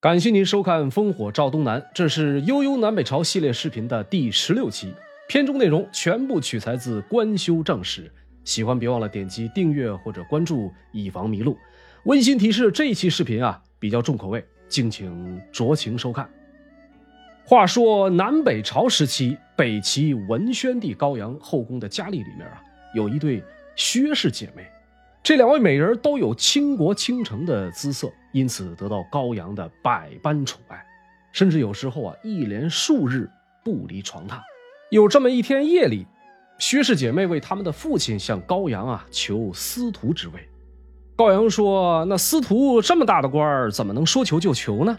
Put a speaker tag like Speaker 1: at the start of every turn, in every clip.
Speaker 1: 感谢您收看《烽火照东南》，这是《悠悠南北朝》系列视频的第十六期，片中内容全部取材自《官修正史》。喜欢别忘了点击订阅或者关注，以防迷路。温馨提示：这一期视频啊比较重口味，敬请酌情收看。话说南北朝时期，北齐文宣帝高阳后宫的佳丽里面啊，有一对薛氏姐妹。这两位美人都有倾国倾城的姿色，因此得到高阳的百般宠爱，甚至有时候啊，一连数日不离床榻。有这么一天夜里，薛氏姐妹为他们的父亲向高阳啊求司徒之位。高阳说：“那司徒这么大的官儿，怎么能说求就求呢？”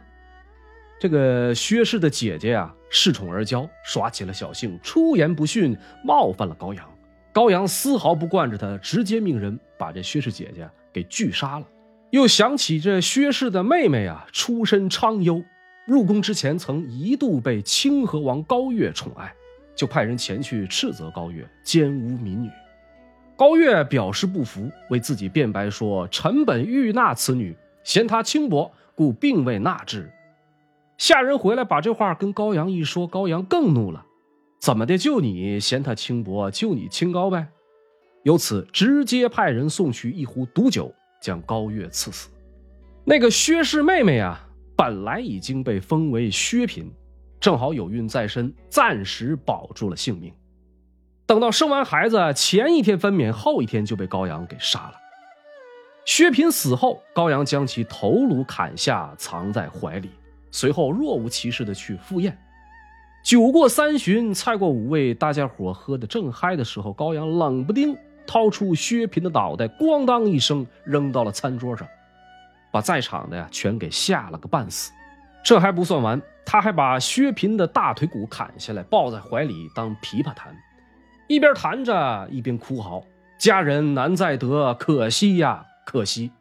Speaker 1: 这个薛氏的姐姐啊，恃宠而骄，耍起了小性，出言不逊，冒犯了高阳。高阳丝毫不惯着他，直接命人把这薛氏姐姐给拒杀了。又想起这薛氏的妹妹啊，出身昌优，入宫之前曾一度被清河王高月宠爱，就派人前去斥责高月奸污民女。高月表示不服，为自己辩白说：“臣本欲纳此女，嫌她轻薄，故并未纳之。”下人回来把这话跟高阳一说，高阳更怒了。怎么的？就你嫌他轻薄，就你清高呗？由此直接派人送去一壶毒酒，将高月赐死。那个薛氏妹妹啊，本来已经被封为薛嫔，正好有孕在身，暂时保住了性命。等到生完孩子，前一天分娩，后一天就被高阳给杀了。薛嫔死后，高阳将其头颅砍下，藏在怀里，随后若无其事的去赴宴。酒过三巡，菜过五味，大家伙喝得正嗨的时候，高阳冷不丁掏出薛平的脑袋，咣当一声扔到了餐桌上，把在场的呀全给吓了个半死。这还不算完，他还把薛平的大腿骨砍下来，抱在怀里当琵琶弹，一边弹着一边哭嚎：“佳人难再得，可惜呀，可惜。”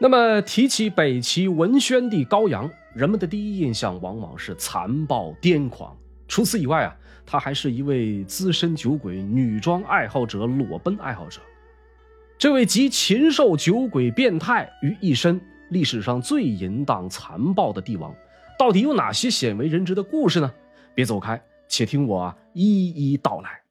Speaker 1: 那么提起北齐文宣帝高阳。人们的第一印象往往是残暴癫狂。除此以外啊，他还是一位资深酒鬼、女装爱好者、裸奔爱好者。这位集禽兽、酒鬼、变态于一身，历史上最淫荡残暴的帝王，到底有哪些鲜为人知的故事呢？别走开，且听我一一道来。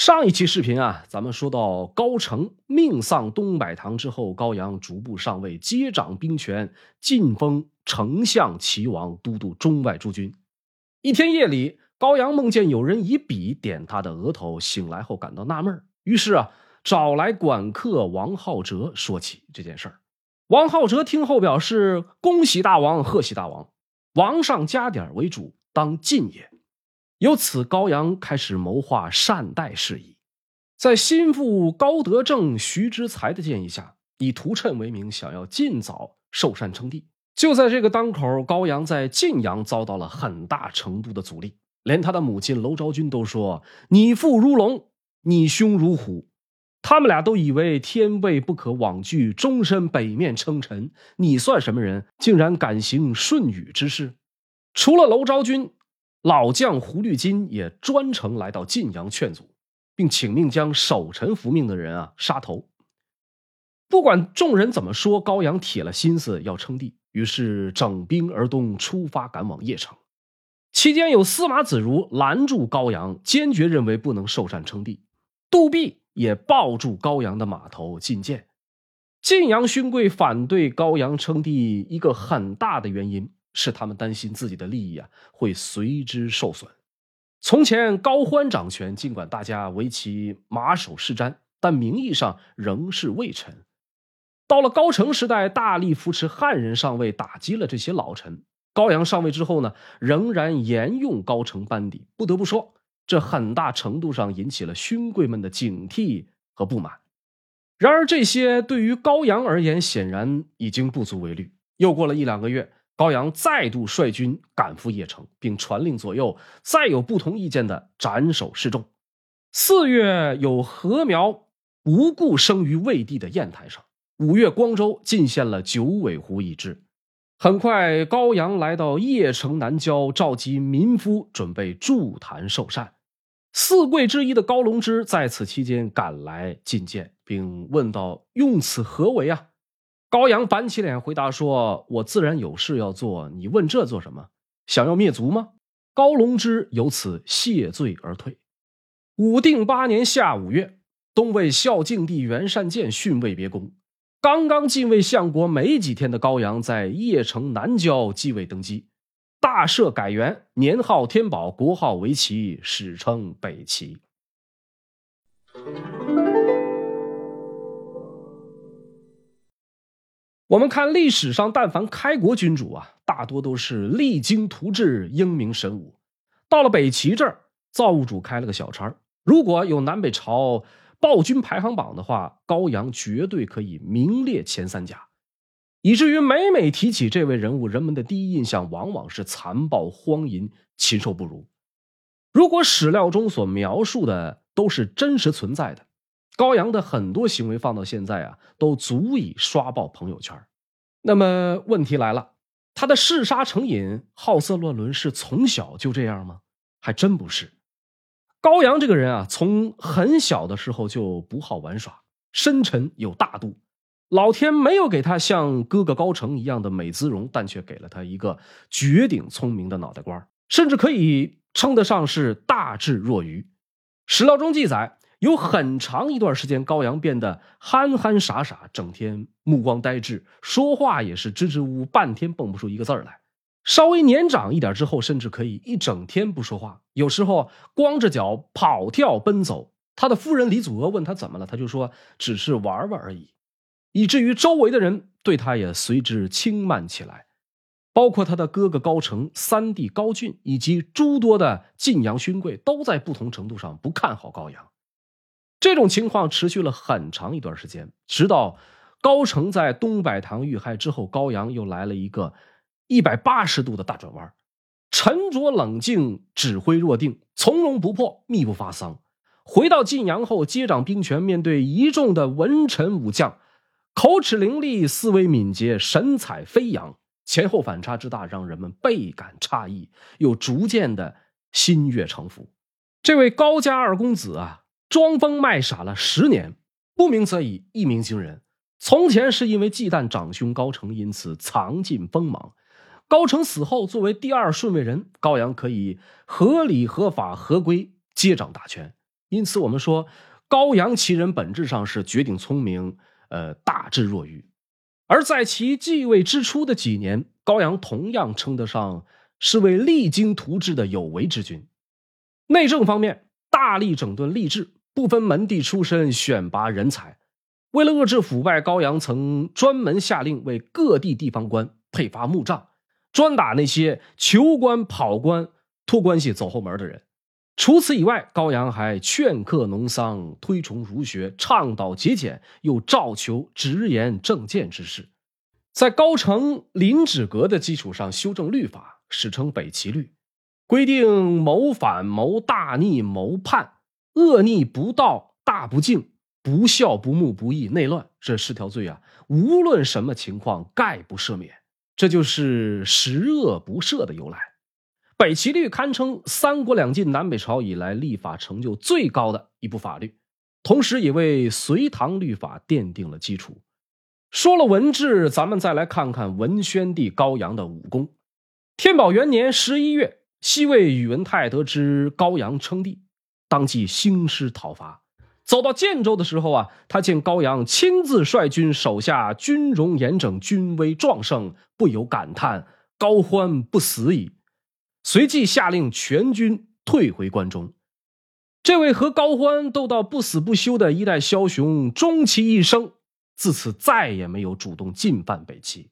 Speaker 1: 上一期视频啊，咱们说到高澄命丧东柏堂之后，高阳逐步上位，接掌兵权，晋封丞相、齐王，都督中外诸军。一天夜里，高阳梦见有人以笔点他的额头，醒来后感到纳闷，于是啊，找来管客王浩哲说起这件事儿。王浩哲听后表示：“恭喜大王，贺喜大王，王上加点为主，当晋也。”由此，高阳开始谋划善待事宜，在心腹高德正、徐之才的建议下，以屠谶为名，想要尽早受禅称帝。就在这个当口，高阳在晋阳遭到了很大程度的阻力，连他的母亲娄昭君都说：“你父如龙，你兄如虎。”他们俩都以为天位不可枉拒，终身北面称臣。你算什么人，竟然敢行顺禹之事？除了娄昭君。老将胡律金也专程来到晋阳劝阻，并请命将守臣服命的人啊杀头。不管众人怎么说，高阳铁了心思要称帝，于是整兵而东，出发赶往邺城。期间有司马子如拦住高阳，坚决认为不能受禅称帝。杜弼也抱住高阳的马头进谏。晋阳勋贵反对高阳称帝，一个很大的原因。是他们担心自己的利益啊会随之受损。从前高欢掌权，尽管大家为其马首是瞻，但名义上仍是魏臣。到了高澄时代，大力扶持汉人上位，打击了这些老臣。高阳上位之后呢，仍然沿用高澄班底。不得不说，这很大程度上引起了勋贵们的警惕和不满。然而，这些对于高阳而言，显然已经不足为虑。又过了一两个月。高阳再度率军赶赴邺城，并传令左右：再有不同意见的，斩首示众。四月有禾苗无故生于魏地的砚台上。五月，光州进献了九尾狐一只。很快，高阳来到邺城南郊，召集民夫，准备筑坛受禅。四贵之一的高龙之在此期间赶来觐见，并问道：“用此何为啊？”高阳板起脸回答说：“我自然有事要做，你问这做什么？想要灭族吗？”高龙之由此谢罪而退。武定八年夏五月，东魏孝静帝元善见逊位别宫，刚刚继位相国没几天的高阳，在邺城南郊继位登基。大赦改元，年号天宝，国号为齐，史称北齐。我们看历史上，但凡开国君主啊，大多都是励精图治、英明神武。到了北齐这儿，造物主开了个小差如果有南北朝暴君排行榜的话，高阳绝对可以名列前三甲。以至于每每提起这位人物，人们的第一印象往往是残暴荒淫、禽兽不如。如果史料中所描述的都是真实存在的，高阳的很多行为放到现在啊，都足以刷爆朋友圈。那么问题来了，他的嗜杀成瘾、好色乱伦是从小就这样吗？还真不是。高阳这个人啊，从很小的时候就不好玩耍，深沉有大度。老天没有给他像哥哥高成一样的美姿容，但却给了他一个绝顶聪明的脑袋瓜，甚至可以称得上是大智若愚。史料中记载，有很长一段时间，高阳变得憨憨傻傻，整天目光呆滞，说话也是支支吾吾，半天蹦不出一个字来。稍微年长一点之后，甚至可以一整天不说话，有时候光着脚跑跳奔走。他的夫人李祖娥问他怎么了，他就说只是玩玩而已。以至于周围的人对他也随之轻慢起来，包括他的哥哥高成、三弟高俊以及诸多的晋阳勋贵，都在不同程度上不看好高阳。这种情况持续了很长一段时间，直到高成在东柏堂遇害之后，高阳又来了一个一百八十度的大转弯，沉着冷静，指挥若定，从容不迫，密不发丧。回到晋阳后，接掌兵权，面对一众的文臣武将。口齿伶俐，思维敏捷，神采飞扬，前后反差之大，让人们倍感诧异，又逐渐的心悦诚服。这位高家二公子啊，装疯卖傻了十年，不鸣则已，一鸣惊人。从前是因为忌惮长兄高成，因此藏尽锋芒。高成死后，作为第二顺位人，高阳可以合理、合法、合规接掌大权。因此，我们说高阳其人本质上是绝顶聪明。呃，大智若愚，而在其继位之初的几年，高阳同样称得上是位励精图治的有为之君。内政方面，大力整顿吏治，不分门第出身选拔人才。为了遏制腐败，高阳曾专门下令为各地地方官配发木杖，专打那些求官、跑官、托关系、走后门的人。除此以外，高阳还劝课农桑，推崇儒学，倡导节俭，又召求直言正见之士。在高成临止阁的基础上修正律法，史称北齐律，规定谋反、谋大逆、谋叛、恶逆不道、大不敬、不孝不睦、不义、内乱这十条罪啊，无论什么情况，概不赦免。这就是十恶不赦的由来。北齐律堪称三国两晋南北朝以来立法成就最高的一部法律，同时也为隋唐律法奠定了基础。说了文治，咱们再来看看文宣帝高阳的武功。天宝元年十一月，西魏宇文泰得知高阳称帝，当即兴师讨伐。走到建州的时候啊，他见高阳亲自率军，手下军容严整，军威壮盛，不由感叹：“高欢不死矣。”随即下令全军退回关中。这位和高欢斗到不死不休的一代枭雄，终其一生，自此再也没有主动进犯北齐。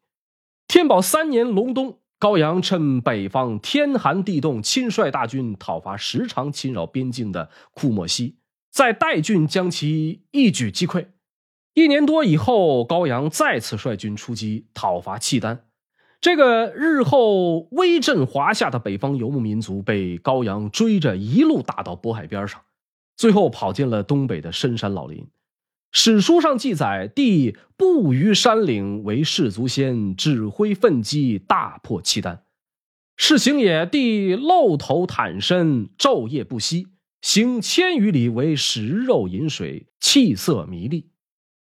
Speaker 1: 天宝三年隆冬，高阳趁北方天寒地冻，亲率大军讨伐时常侵扰边境的库莫西，在代郡将其一举击溃。一年多以后，高阳再次率军出击讨伐契丹。这个日后威震华夏的北方游牧民族，被高阳追着一路打到渤海边上，最后跑进了东北的深山老林。史书上记载，帝步于山岭，为士卒先，指挥奋击，大破契丹。是行也，帝露头袒身，昼夜不息，行千余里为食肉饮水，气色迷离。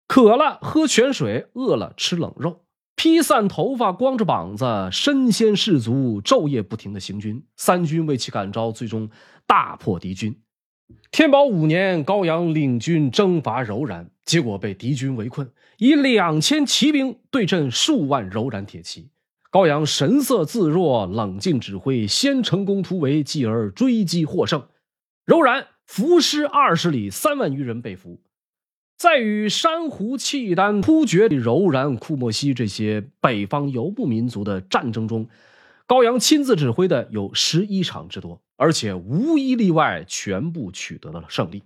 Speaker 1: 渴了喝泉水，饿了吃冷肉。披散头发，光着膀子，身先士卒，昼夜不停的行军。三军为其感召，最终大破敌军。天宝五年，高阳领军征伐柔然，结果被敌军围困，以两千骑兵对阵数万柔然铁骑。高阳神色自若，冷静指挥，先成功突围，继而追击获胜。柔然伏尸二十里，三万余人被俘。在与珊瑚、契丹、突厥、柔然、库莫西这些北方游牧民族的战争中，高阳亲自指挥的有十一场之多，而且无一例外全部取得了胜利。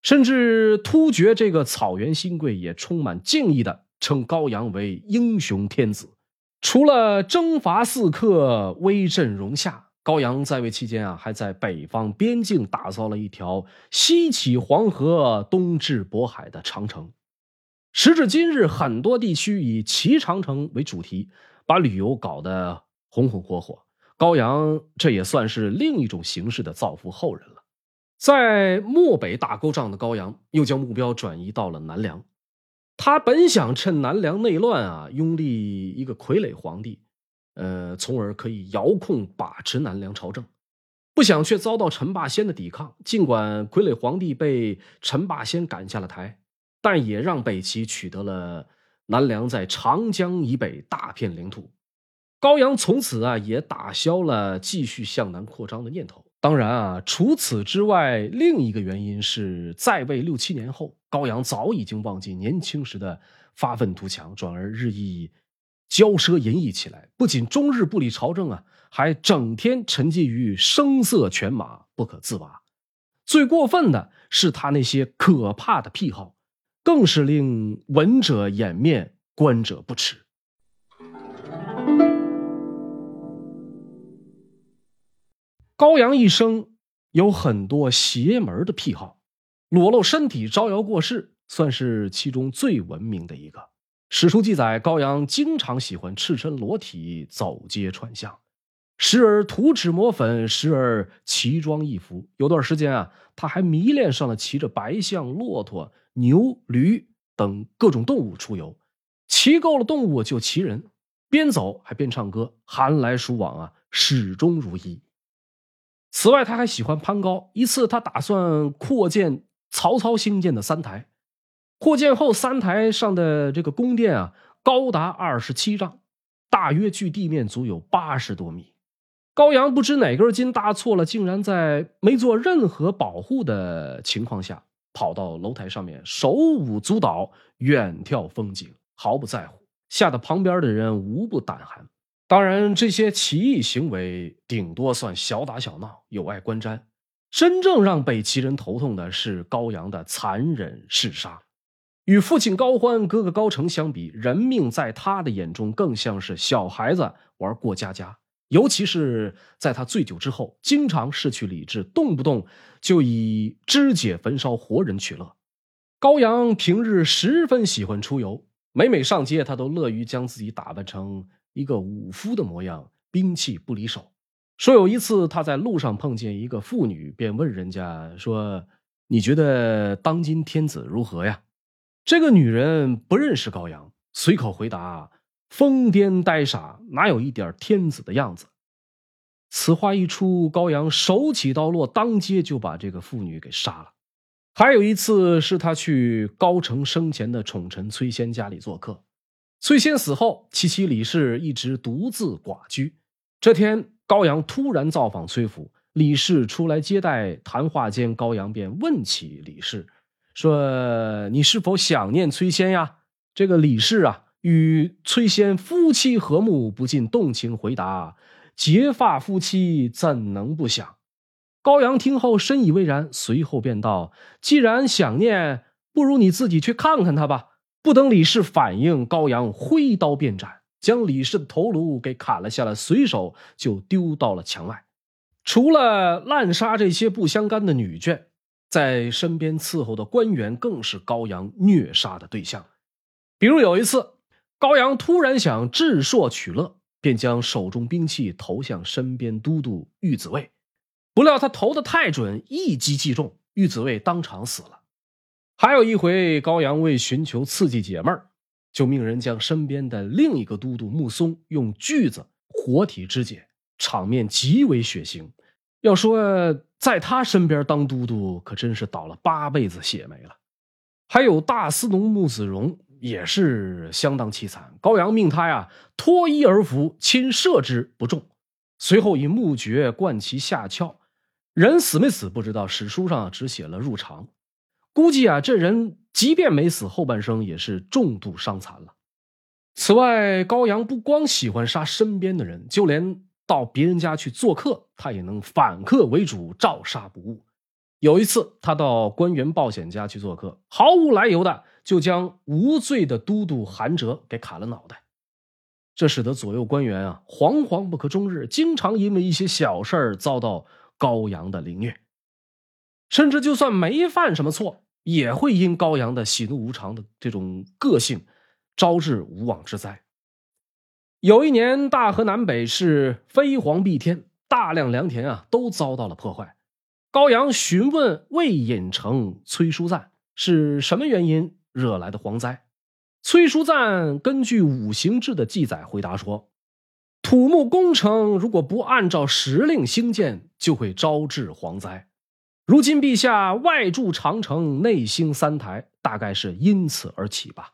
Speaker 1: 甚至突厥这个草原新贵也充满敬意的称高阳为英雄天子。除了征伐四克、威震戎夏，高阳在位期间啊，还在北方边境打造了一条西起黄河、东至渤海的长城。时至今日，很多地区以骑长城为主题，把旅游搞得红红火火。高阳这也算是另一种形式的造福后人了。在漠北打勾仗的高阳，又将目标转移到了南梁。他本想趁南梁内乱啊，拥立一个傀儡皇帝，呃，从而可以遥控把持南梁朝政。不想却遭到陈霸先的抵抗。尽管傀儡皇帝被陈霸先赶下了台，但也让北齐取得了南梁在长江以北大片领土。高阳从此啊，也打消了继续向南扩张的念头。当然啊，除此之外，另一个原因是在位六七年后，高阳早已经忘记年轻时的发愤图强，转而日益骄奢淫逸起来。不仅终日不理朝政啊，还整天沉寂于声色犬马，不可自拔。最过分的是他那些可怕的癖好，更是令闻者掩面，观者不齿。高阳一生有很多邪门的癖好，裸露身体招摇过市，算是其中最闻名的一个。史书记载，高阳经常喜欢赤身裸体走街串巷，时而涂脂抹粉，时而奇装异服。有段时间啊，他还迷恋上了骑着白象、骆驼、牛、驴等各种动物出游，骑够了动物就骑人，边走还边唱歌，寒来暑往啊，始终如一。此外，他还喜欢攀高。一次，他打算扩建曹操兴建的三台。扩建后，三台上的这个宫殿啊，高达二十七丈，大约距地面足有八十多米。高阳不知哪根筋搭错了，竟然在没做任何保护的情况下，跑到楼台上面，手舞足蹈，远眺风景，毫不在乎，吓得旁边的人无不胆寒。当然，这些奇异行为顶多算小打小闹，有碍观瞻。真正让北齐人头痛的是高阳的残忍嗜杀。与父亲高欢、哥哥高澄相比，人命在他的眼中更像是小孩子玩过家家。尤其是在他醉酒之后，经常失去理智，动不动就以肢解焚烧活人取乐。高阳平日十分喜欢出游，每每上街，他都乐于将自己打扮成。一个武夫的模样，兵器不离手。说有一次他在路上碰见一个妇女，便问人家说：“你觉得当今天子如何呀？”这个女人不认识高阳，随口回答：“疯癫呆傻，哪有一点天子的样子？”此话一出，高阳手起刀落，当街就把这个妇女给杀了。还有一次是他去高澄生前的宠臣崔仙家里做客。崔仙死后，其妻李氏一直独自寡居。这天，高阳突然造访崔府，李氏出来接待。谈话间，高阳便问起李氏，说：“你是否想念崔仙呀？”这个李氏啊，与崔仙夫妻和睦，不禁动情回答：“结发夫妻怎能不想？”高阳听后深以为然，随后便道：“既然想念，不如你自己去看看他吧。”不等李氏反应，高阳挥刀便斩，将李氏的头颅给砍了下来，随手就丢到了墙外。除了滥杀这些不相干的女眷，在身边伺候的官员更是高阳虐杀的对象。比如有一次，高阳突然想智硕取乐，便将手中兵器投向身边都督玉子卫。不料他投的太准，一击即中，玉子卫当场死了。还有一回，高阳为寻求刺激解闷儿就命人将身边的另一个都督穆松用锯子活体肢解，场面极为血腥。要说在他身边当都督，可真是倒了八辈子血霉了。还有大司农穆子荣也是相当凄惨，高阳命他呀脱衣而服，亲射之不中，随后以木橛贯其下窍。人死没死不知道，史书上只写了入肠。估计啊，这人即便没死，后半生也是重度伤残了。此外，高阳不光喜欢杀身边的人，就连到别人家去做客，他也能反客为主，照杀不误。有一次，他到官员鲍显家去做客，毫无来由的就将无罪的都督韩哲给砍了脑袋，这使得左右官员啊惶惶不可终日，经常因为一些小事儿遭到。高阳的凌虐，甚至就算没犯什么错，也会因高阳的喜怒无常的这种个性，招致无妄之灾。有一年，大河南北是飞黄蔽天，大量良田啊都遭到了破坏。高阳询问魏隐城崔叔赞是什么原因惹来的蝗灾，崔叔赞根据五行志的记载回答说。土木工程如果不按照时令兴建，就会招致蝗灾。如今陛下外筑长城，内兴三台，大概是因此而起吧。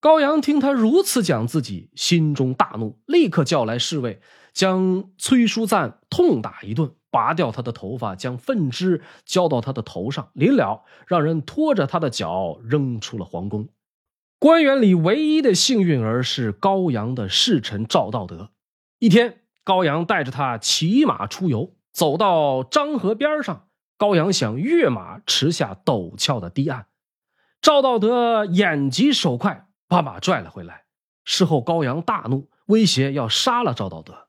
Speaker 1: 高阳听他如此讲，自己心中大怒，立刻叫来侍卫，将崔叔赞痛打一顿，拔掉他的头发，将粪汁浇到他的头上，临了让人拖着他的脚扔出了皇宫。官员里唯一的幸运儿是高阳的侍臣赵道德。一天，高阳带着他骑马出游，走到漳河边上。高阳想跃马驰下陡峭的堤岸，赵道德眼疾手快，把马拽了回来。事后，高阳大怒，威胁要杀了赵道德。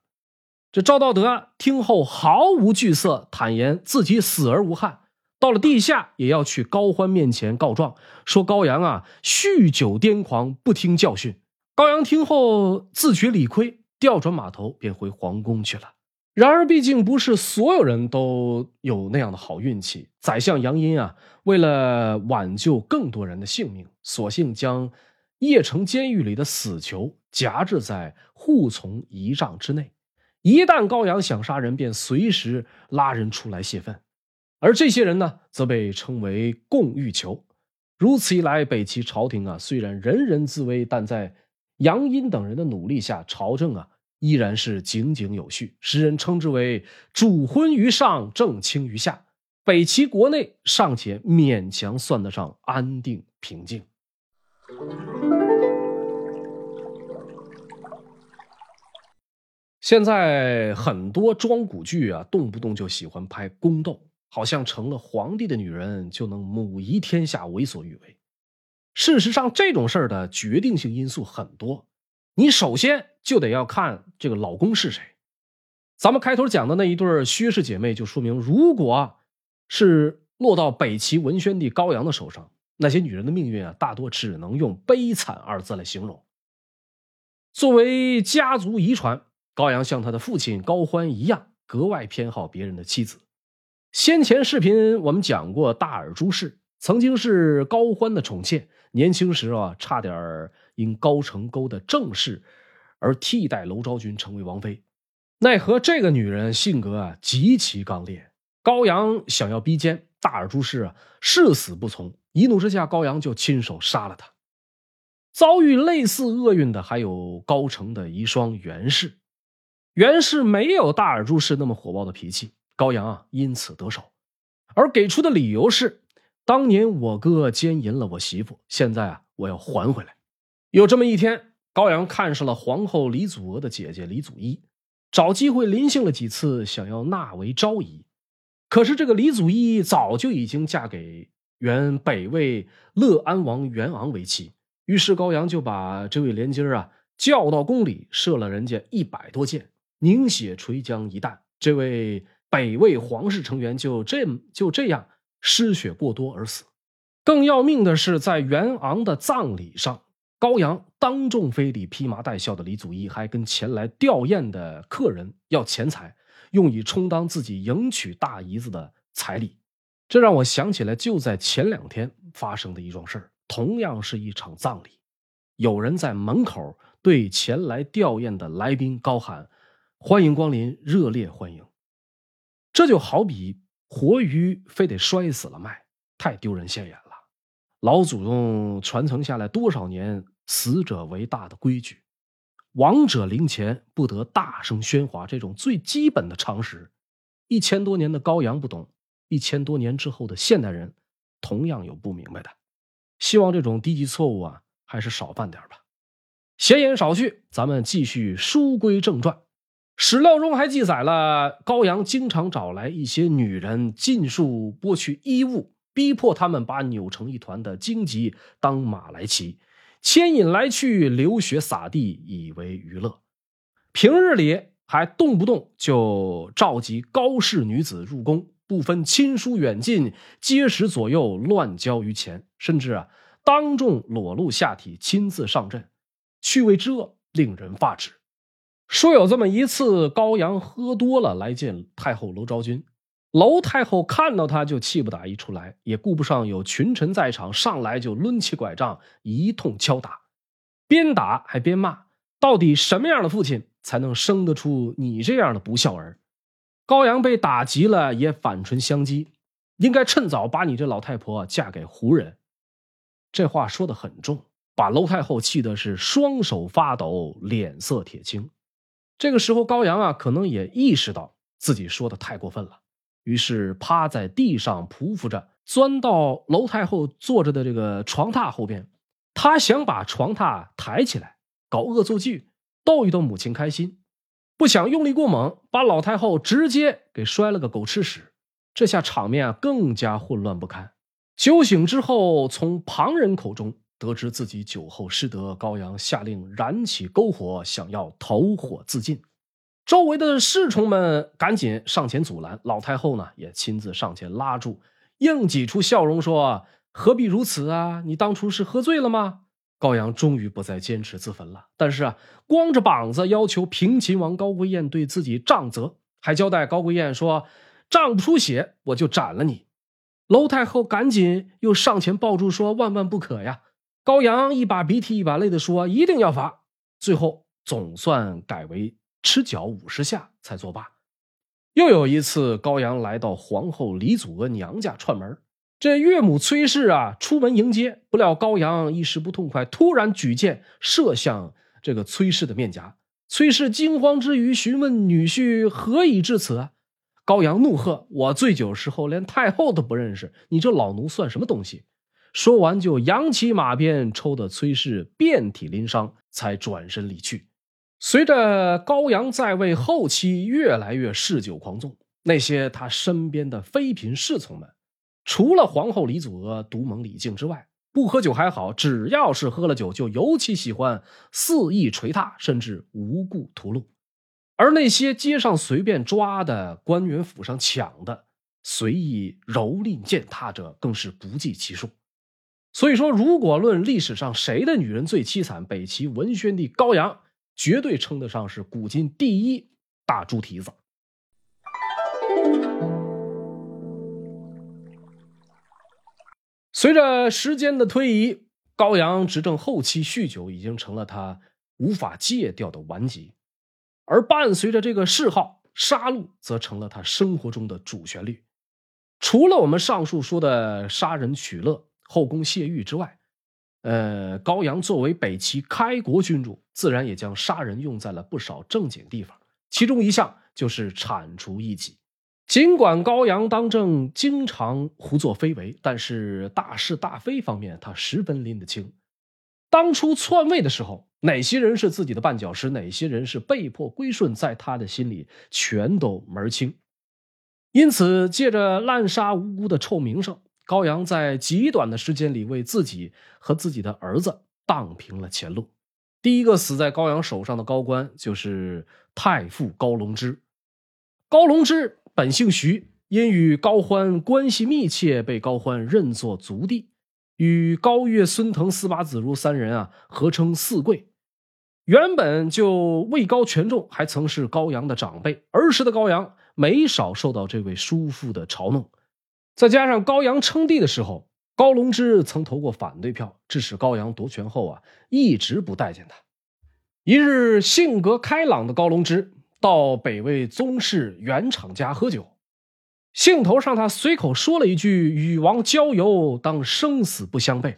Speaker 1: 这赵道德听后毫无惧色，坦言自己死而无憾。到了地下，也要去高欢面前告状，说高阳啊酗酒癫狂，不听教训。高阳听后自觉理亏。调转马头便回皇宫去了。然而，毕竟不是所有人都有那样的好运气。宰相杨殷啊，为了挽救更多人的性命，索性将邺城监狱里的死囚夹制在护从仪仗之内。一旦高阳想杀人，便随时拉人出来泄愤。而这些人呢，则被称为共狱囚。如此一来，北齐朝廷啊，虽然人人自危，但在杨殷等人的努力下，朝政啊。依然是井井有序，时人称之为“主昏于上，政轻于下”。北齐国内尚且勉强算得上安定平静。现在很多庄古剧啊，动不动就喜欢拍宫斗，好像成了皇帝的女人就能母仪天下，为所欲为。事实上，这种事儿的决定性因素很多。你首先就得要看这个老公是谁。咱们开头讲的那一对薛氏姐妹，就说明，如果是落到北齐文宣帝高阳的手上，那些女人的命运啊，大多只能用悲惨二字来形容。作为家族遗传，高阳像他的父亲高欢一样，格外偏好别人的妻子。先前视频我们讲过，大耳朱氏曾经是高欢的宠妾，年轻时啊，差点因高成沟的正室而替代娄昭君成为王妃，奈何这个女人性格啊极其刚烈。高阳想要逼奸大耳朱氏啊，誓死不从。一怒之下，高阳就亲手杀了她。遭遇类似厄运的还有高成的遗孀袁氏。袁氏没有大耳朱氏那么火爆的脾气，高阳啊因此得手，而给出的理由是：当年我哥奸淫了我媳妇，现在啊我要还回来。有这么一天，高阳看上了皇后李祖娥的姐姐李祖一，找机会临幸了几次，想要纳为昭仪。可是这个李祖一早就已经嫁给原北魏乐安王元昂为妻，于是高阳就把这位连襟啊叫到宫里，射了人家一百多箭，凝血垂江一弹。这位北魏皇室成员就这就这样失血过多而死。更要命的是，在元昂的葬礼上。高阳当众非礼，披麻戴孝的李祖义，还跟前来吊唁的客人要钱财，用以充当自己迎娶大姨子的彩礼。这让我想起来，就在前两天发生的一桩事儿，同样是一场葬礼。有人在门口对前来吊唁的来宾高喊：“欢迎光临，热烈欢迎！”这就好比活鱼非得摔死了卖，太丢人现眼了。老祖宗传承下来多少年“死者为大”的规矩，亡者灵前不得大声喧哗，这种最基本的常识，一千多年的高阳不懂，一千多年之后的现代人同样有不明白的。希望这种低级错误啊。还是少犯点吧。闲言少叙，咱们继续书归正传。史料中还记载了高阳经常找来一些女人，尽数剥去衣物，逼迫他们把扭成一团的荆棘当马来骑，牵引来去，流血洒地，以为娱乐。平日里还动不动就召集高氏女子入宫，不分亲疏远近，皆使左右，乱交于前，甚至啊。当众裸露下体，亲自上阵，趣味之恶令人发指。说有这么一次，高阳喝多了来见太后娄昭君，娄太后看到他就气不打一处来，也顾不上有群臣在场，上来就抡起拐杖一通敲打，边打还边骂：“到底什么样的父亲才能生得出你这样的不孝儿？”高阳被打急了，也反唇相讥：“应该趁早把你这老太婆嫁给胡人。”这话说的很重，把娄太后气的是双手发抖，脸色铁青。这个时候，高阳啊，可能也意识到自己说的太过分了，于是趴在地上匍匐着，钻到娄太后坐着的这个床榻后边，他想把床榻抬起来，搞恶作剧，逗一逗母亲开心。不想用力过猛，把老太后直接给摔了个狗吃屎。这下场面啊，更加混乱不堪。酒醒之后，从旁人口中得知自己酒后失德，高阳下令燃起篝火，想要投火自尽。周围的侍从们赶紧上前阻拦，老太后呢也亲自上前拉住，硬挤出笑容说：“何必如此啊？你当初是喝醉了吗？”高阳终于不再坚持自焚了，但是啊，光着膀子要求平秦王高贵燕对自己杖责，还交代高贵燕说：“杖不出血，我就斩了你。”娄太后赶紧又上前抱住，说：“万万不可呀！”高阳一把鼻涕一把泪的说：“一定要罚。”最后总算改为吃脚五十下才作罢。又有一次，高阳来到皇后李祖娥娘家串门，这岳母崔氏啊出门迎接，不料高阳一时不痛快，突然举剑射向这个崔氏的面颊。崔氏惊慌之余询问女婿何以至此啊？高阳怒喝：“我醉酒时候连太后都不认识，你这老奴算什么东西？”说完就扬起马鞭，抽得崔氏遍体鳞伤，才转身离去。随着高阳在位后期越来越嗜酒狂纵，那些他身边的妃嫔侍从们，除了皇后李祖娥独蒙李靖之外，不喝酒还好，只要是喝了酒，就尤其喜欢肆意捶踏，甚至无故屠戮。而那些街上随便抓的、官员府上抢的、随意蹂躏践踏者，更是不计其数。所以说，如果论历史上谁的女人最凄惨，北齐文宣帝高阳绝对称得上是古今第一大猪蹄子。随着时间的推移，高阳执政后期酗酒已经成了他无法戒掉的顽疾。而伴随着这个嗜好，杀戮则成了他生活中的主旋律。除了我们上述说的杀人取乐、后宫泄欲之外，呃，高阳作为北齐开国君主，自然也将杀人用在了不少正经地方。其中一项就是铲除异己。尽管高阳当政经常胡作非为，但是大是大非方面他十分拎得清。当初篡位的时候。哪些人是自己的绊脚石，哪些人是被迫归顺，在他的心里全都门清。因此，借着滥杀无辜的臭名声，高阳在极短的时间里为自己和自己的儿子荡平了前路。第一个死在高阳手上的高官就是太傅高龙之。高龙之本姓徐，因与高欢关系密切，被高欢认作族弟，与高岳、孙腾、司马子如三人啊合称四贵。原本就位高权重，还曾是高阳的长辈。儿时的高阳没少受到这位叔父的嘲弄。再加上高阳称帝的时候，高龙之曾投过反对票，致使高阳夺权后啊，一直不待见他。一日，性格开朗的高龙之到北魏宗室原厂家喝酒，兴头上他随口说了一句：“与王交游，当生死不相背。”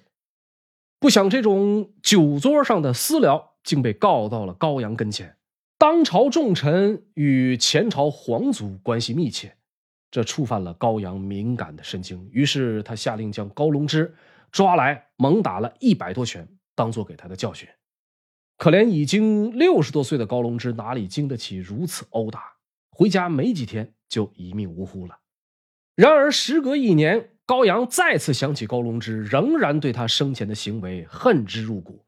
Speaker 1: 不想这种酒桌上的私聊，竟被告到了高阳跟前。当朝重臣与前朝皇族关系密切，这触犯了高阳敏感的神经。于是他下令将高龙之抓来，猛打了一百多拳，当做给他的教训。可怜已经六十多岁的高龙之哪里经得起如此殴打？回家没几天就一命呜呼了。然而时隔一年，高阳再次想起高龙之，仍然对他生前的行为恨之入骨，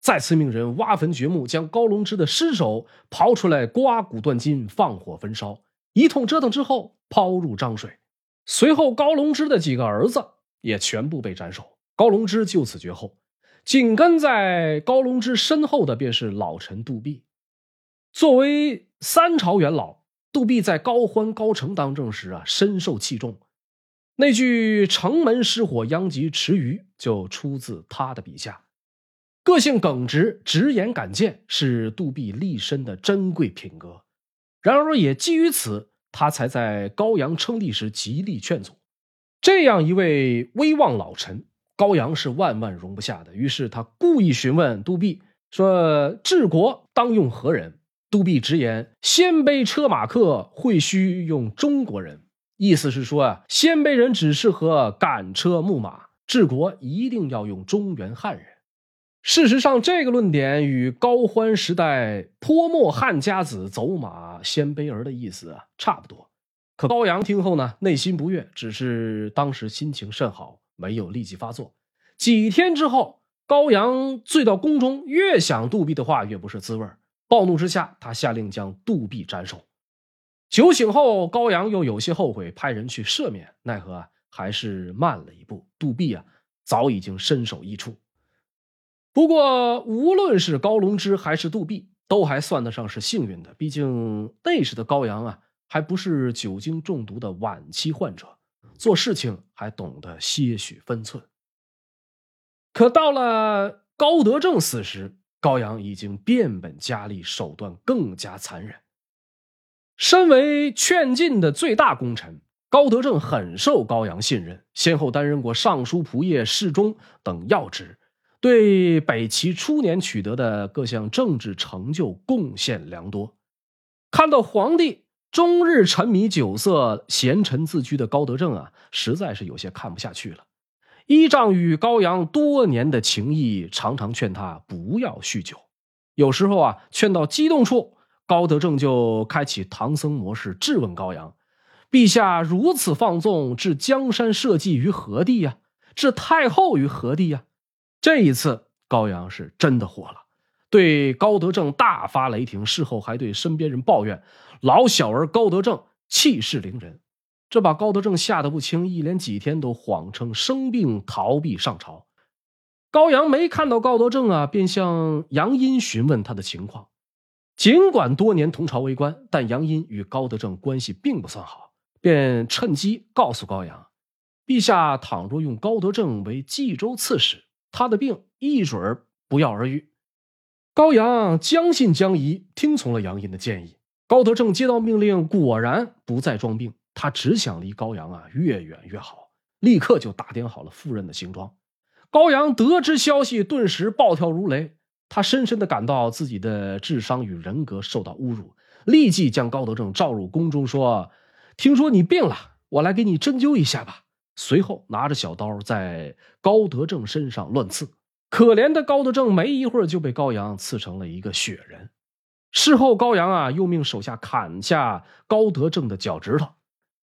Speaker 1: 再次命人挖坟掘墓，将高龙之的尸首刨出来，刮骨断筋，放火焚烧。一通折腾之后，抛入漳水。随后，高龙之的几个儿子也全部被斩首，高龙之就此绝后。紧跟在高龙之身后的便是老臣杜弼。作为三朝元老，杜弼在高欢、高澄当政时啊，深受器重。那句“城门失火，殃及池鱼”就出自他的笔下。个性耿直、直言敢谏，是杜弼立身的珍贵品格。然而，也基于此，他才在高阳称帝时极力劝阻。这样一位威望老臣。高阳是万万容不下的，于是他故意询问杜弼说：“治国当用何人？”杜弼直言：“鲜卑车马客会须用中国人。”意思是说啊，鲜卑人只适合赶车牧马，治国一定要用中原汉人。事实上，这个论点与高欢时代“泼墨汉家子，走马鲜卑儿”的意思啊差不多。可高阳听后呢，内心不悦，只是当时心情甚好。没有立即发作。几天之后，高阳醉到宫中，越想杜弼的话越不是滋味暴怒之下，他下令将杜弼斩首。酒醒后，高阳又有些后悔，派人去赦免，奈何啊，还是慢了一步。杜弼啊，早已经身首异处。不过，无论是高龙之还是杜弼，都还算得上是幸运的。毕竟那时的高阳啊，还不是酒精中毒的晚期患者。做事情还懂得些许分寸，可到了高德正死时，高阳已经变本加厉，手段更加残忍。身为劝进的最大功臣，高德正很受高阳信任，先后担任过尚书仆射、侍中等要职，对北齐初年取得的各项政治成就贡献良多。看到皇帝。终日沉迷酒色、贤臣自居的高德正啊，实在是有些看不下去了。依仗与高阳多年的情谊，常常劝他不要酗酒。有时候啊，劝到激动处，高德正就开启唐僧模式，质问高阳：“陛下如此放纵，置江山社稷于何地呀？置太后于何地呀？”这一次，高阳是真的火了。对高德正大发雷霆，事后还对身边人抱怨：“老小儿高德正气势凌人。”这把高德正吓得不轻，一连几天都谎称生病逃避上朝。高阳没看到高德正啊，便向杨殷询问他的情况。尽管多年同朝为官，但杨殷与高德正关系并不算好，便趁机告诉高阳：“陛下倘若用高德正为冀州刺史，他的病一准儿不药而愈。”高阳将信将疑，听从了杨殷的建议。高德正接到命令，果然不再装病。他只想离高阳啊越远越好，立刻就打点好了赴任的行装。高阳得知消息，顿时暴跳如雷。他深深的感到自己的智商与人格受到侮辱，立即将高德正召入宫中，说：“听说你病了，我来给你针灸一下吧。”随后拿着小刀在高德正身上乱刺。可怜的高德正没一会儿就被高阳刺成了一个雪人。事后，高阳啊又命手下砍下高德正的脚趾头，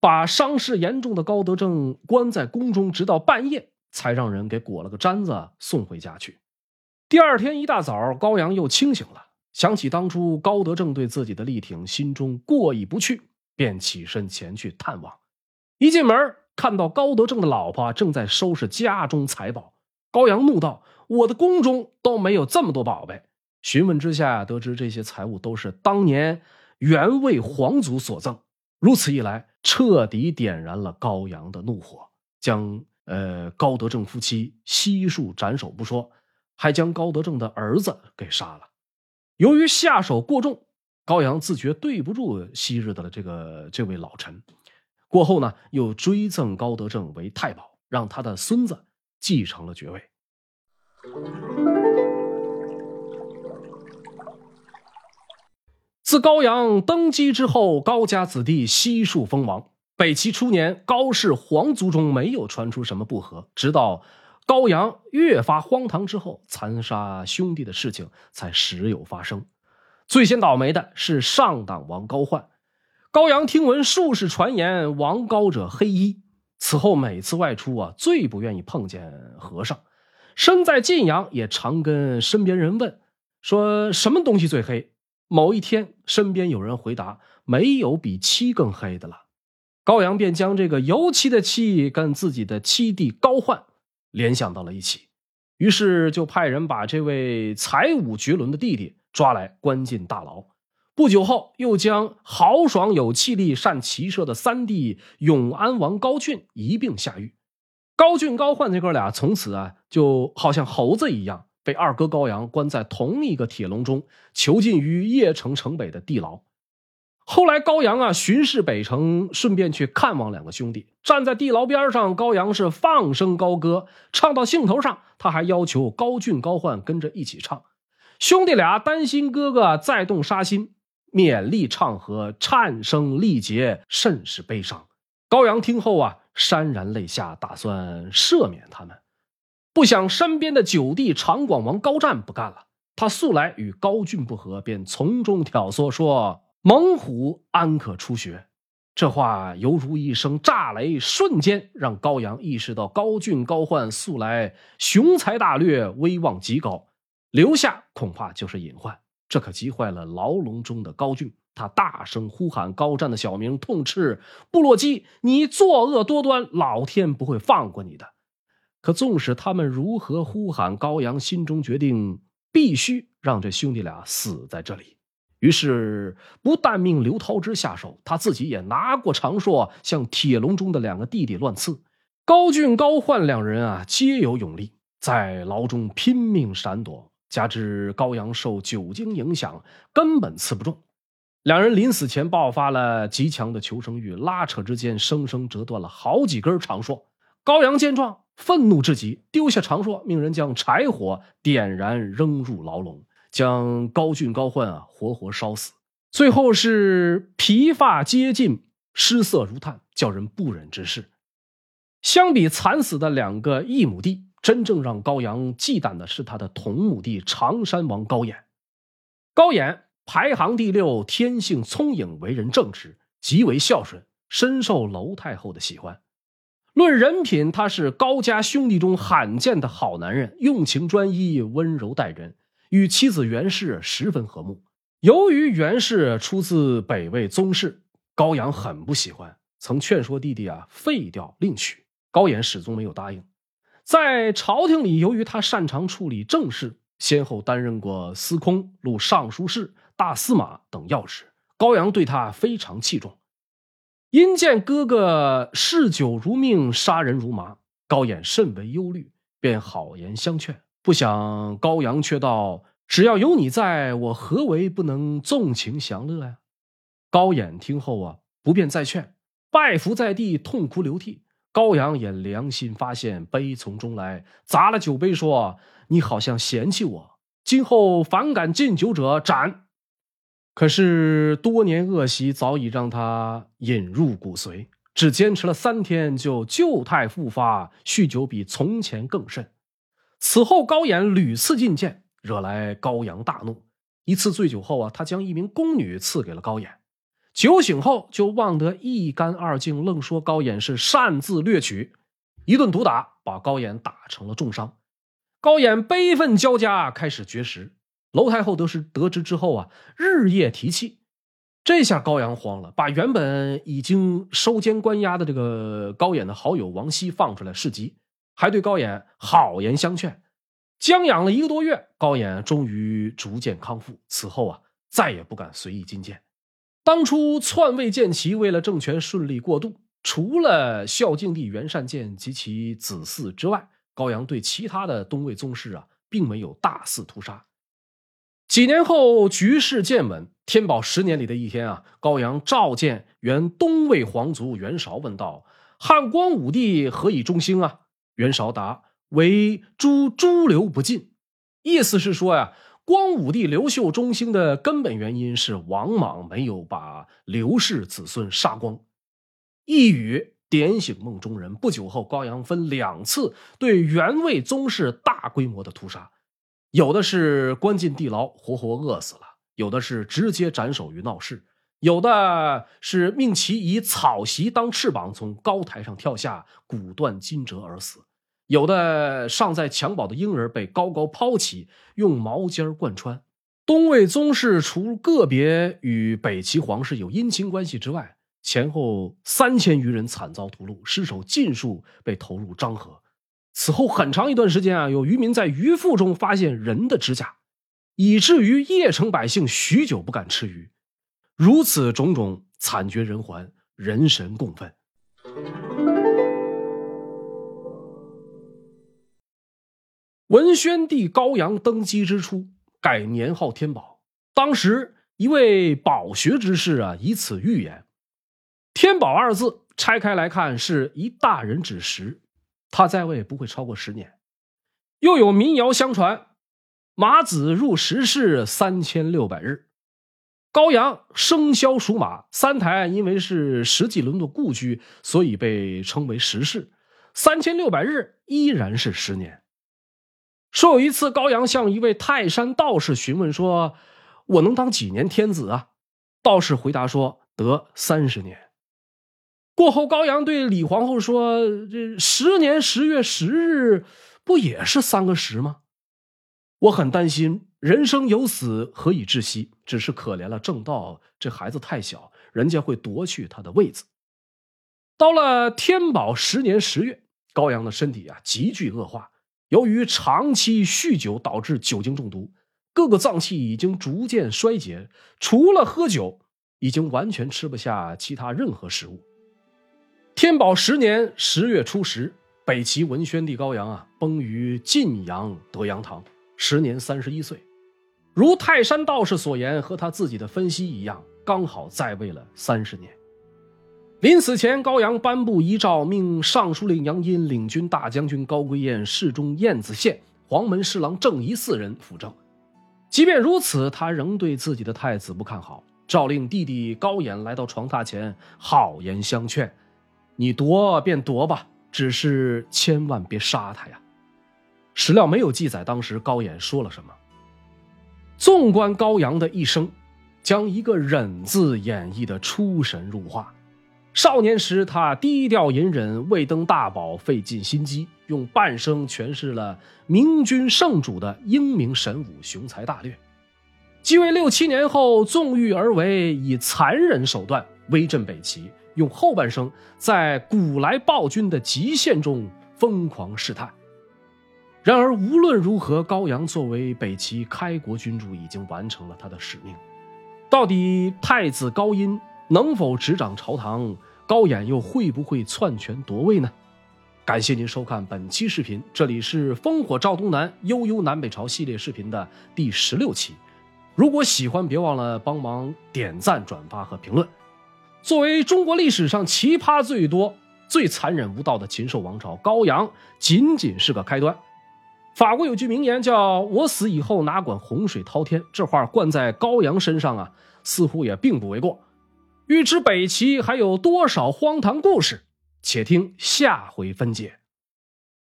Speaker 1: 把伤势严重的高德正关在宫中，直到半夜才让人给裹了个毡子送回家去。第二天一大早，高阳又清醒了，想起当初高德正对自己的力挺，心中过意不去，便起身前去探望。一进门，看到高德正的老婆正在收拾家中财宝，高阳怒道。我的宫中都没有这么多宝贝。询问之下，得知这些财物都是当年原魏皇族所赠。如此一来，彻底点燃了高阳的怒火，将呃高德正夫妻悉数斩首不说，还将高德正的儿子给杀了。由于下手过重，高阳自觉对不住昔日的这个这位老臣，过后呢，又追赠高德正为太保，让他的孙子继承了爵位。自高阳登基之后，高家子弟悉数封王。北齐初年，高氏皇族中没有传出什么不和，直到高阳越发荒唐之后，残杀兄弟的事情才时有发生。最先倒霉的是上党王高焕。高阳听闻术士传言王高者黑衣，此后每次外出啊，最不愿意碰见和尚。身在晋阳，也常跟身边人问，说什么东西最黑。某一天，身边有人回答：“没有比漆更黑的了。”高阳便将这个油漆的漆跟自己的七弟高焕联想到了一起，于是就派人把这位才武绝伦的弟弟抓来关进大牢。不久后，又将豪爽有气力、善骑射的三弟永安王高俊一并下狱。高俊、高焕这哥俩从此啊，就好像猴子一样。被二哥高阳关在同一个铁笼中，囚禁于邺城城北的地牢。后来高阳啊巡视北城，顺便去看望两个兄弟。站在地牢边上，高阳是放声高歌，唱到兴头上，他还要求高俊、高焕跟着一起唱。兄弟俩担心哥哥再动杀心，勉力唱和，颤声力竭，甚是悲伤。高阳听后啊潸然泪下，打算赦免他们。不想身边的九弟长广王高湛不干了，他素来与高俊不和，便从中挑唆说：“猛虎安可出血？”这话犹如一声炸雷，瞬间让高阳意识到高俊、高焕素来雄才大略，威望极高，留下恐怕就是隐患。这可急坏了牢笼中的高俊，他大声呼喊高湛的小名，痛斥：“布洛基，你作恶多端，老天不会放过你的。”可纵使他们如何呼喊，高阳心中决定必须让这兄弟俩死在这里。于是不但命刘涛之下手，他自己也拿过长槊向铁笼中的两个弟弟乱刺。高俊、高焕两人啊，皆有勇力，在牢中拼命闪躲。加之高阳受酒精影响，根本刺不中。两人临死前爆发了极强的求生欲，拉扯之间，生生折断了好几根长槊。高阳见状。愤怒至极，丢下长槊，命人将柴火点燃，扔入牢笼，将高俊、高焕啊活活烧死。最后是皮发皆尽，尸色如炭，叫人不忍直视。相比惨死的两个异母弟，真正让高阳忌惮的是他的同母弟常山王高演。高演排行第六，天性聪颖，为人正直，极为孝顺，深受娄太后的喜欢。论人品，他是高家兄弟中罕见的好男人，用情专一，温柔待人，与妻子袁氏十分和睦。由于袁氏出自北魏宗室，高阳很不喜欢，曾劝说弟弟啊废掉另娶，高演始终没有答应。在朝廷里，由于他擅长处理政事，先后担任过司空、录尚书事、大司马等要职，高阳对他非常器重。因见哥哥嗜酒如命，杀人如麻，高演甚为忧虑，便好言相劝。不想高阳却道：“只要有你在，我何为不能纵情享乐呀？”高演听后啊，不便再劝，拜伏在地，痛哭流涕。高阳也良心发现，悲从中来，砸了酒杯说：“你好像嫌弃我，今后反敢敬酒者斩。”可是多年恶习早已让他引入骨髓，只坚持了三天就旧态复发，酗酒比从前更甚。此后高演屡次进谏，惹来高阳大怒。一次醉酒后啊，他将一名宫女赐给了高演，酒醒后就忘得一干二净，愣说高演是擅自掠取，一顿毒打把高演打成了重伤。高演悲愤交加，开始绝食。娄太后得知得知之后啊，日夜提气。这下高阳慌了，把原本已经收监关押的这个高演的好友王熙放出来示疾，还对高演好言相劝。将养了一个多月，高演终于逐渐康复。此后啊，再也不敢随意觐见。当初篡位建齐，为了政权顺利过渡，除了孝敬帝元善见及其子嗣之外，高阳对其他的东魏宗室啊，并没有大肆屠杀。几年后，局势渐稳。天宝十年里的一天啊，高阳召见原东魏皇族袁绍，问道：“汉光武帝何以中兴啊？”袁绍答：“为诸诸流不尽。”意思是说呀，光武帝刘秀中兴的根本原因是王莽没有把刘氏子孙杀光。一语点醒梦中人。不久后，高阳分两次对原魏宗室大规模的屠杀。有的是关进地牢，活活饿死了；有的是直接斩首于闹市；有的是命其以草席当翅膀，从高台上跳下，骨断筋折而死；有的尚在襁褓的婴儿被高高抛起，用毛尖贯穿。东魏宗室除个别与北齐皇室有姻亲关系之外，前后三千余人惨遭屠戮，尸首尽数被投入漳河。此后很长一段时间啊，有渔民在鱼腹中发现人的指甲，以至于邺城百姓许久不敢吃鱼。如此种种惨绝人寰，人神共愤。文宣帝高阳登基之初，改年号天宝。当时一位饱学之士啊，以此预言：“天宝二字拆开来看，是一大人之时。”他在位不会超过十年，又有民谣相传：“马子入石室三千六百日。”高阳生肖属马，三台因为是石纪伦的故居，所以被称为十室。三千六百日依然是十年。说有一次，高阳向一位泰山道士询问说：“我能当几年天子啊？”道士回答说：“得三十年。”过后，高阳对李皇后说：“这十年十月十日，不也是三个十吗？我很担心，人生有死，何以窒息？只是可怜了正道，这孩子太小，人家会夺去他的位子。”到了天宝十年十月，高阳的身体啊急剧恶化，由于长期酗酒导致酒精中毒，各个脏器已经逐渐衰竭，除了喝酒，已经完全吃不下其他任何食物。天宝十年十月初十，北齐文宣帝高阳啊崩于晋阳德阳堂，时年三十一岁。如泰山道士所言和他自己的分析一样，刚好在位了三十年。临死前，高阳颁布遗诏，命尚书令杨殷、领军大将军高归彦、侍中燕子献、黄门侍郎郑仪四人辅政。即便如此，他仍对自己的太子不看好，诏令弟弟高演来到床榻前，好言相劝。你夺便夺吧，只是千万别杀他呀！史料没有记载当时高演说了什么。纵观高阳的一生，将一个忍字演绎的出神入化。少年时，他低调隐忍，未登大宝，费尽心机，用半生诠释了明君圣主的英明神武、雄才大略。继位六七年后，纵欲而为，以残忍手段威震北齐。用后半生在古来暴君的极限中疯狂试探。然而无论如何，高阳作为北齐开国君主，已经完成了他的使命。到底太子高音能否执掌朝堂？高演又会不会篡权夺位呢？感谢您收看本期视频，这里是《烽火照东南，悠悠南北朝》系列视频的第十六期。如果喜欢，别忘了帮忙点赞、转发和评论。作为中国历史上奇葩最多、最残忍无道的禽兽王朝，高阳仅仅是个开端。法国有句名言叫“我死以后哪管洪水滔天”，这话灌在高阳身上啊，似乎也并不为过。欲知北齐还有多少荒唐故事，且听下回分解。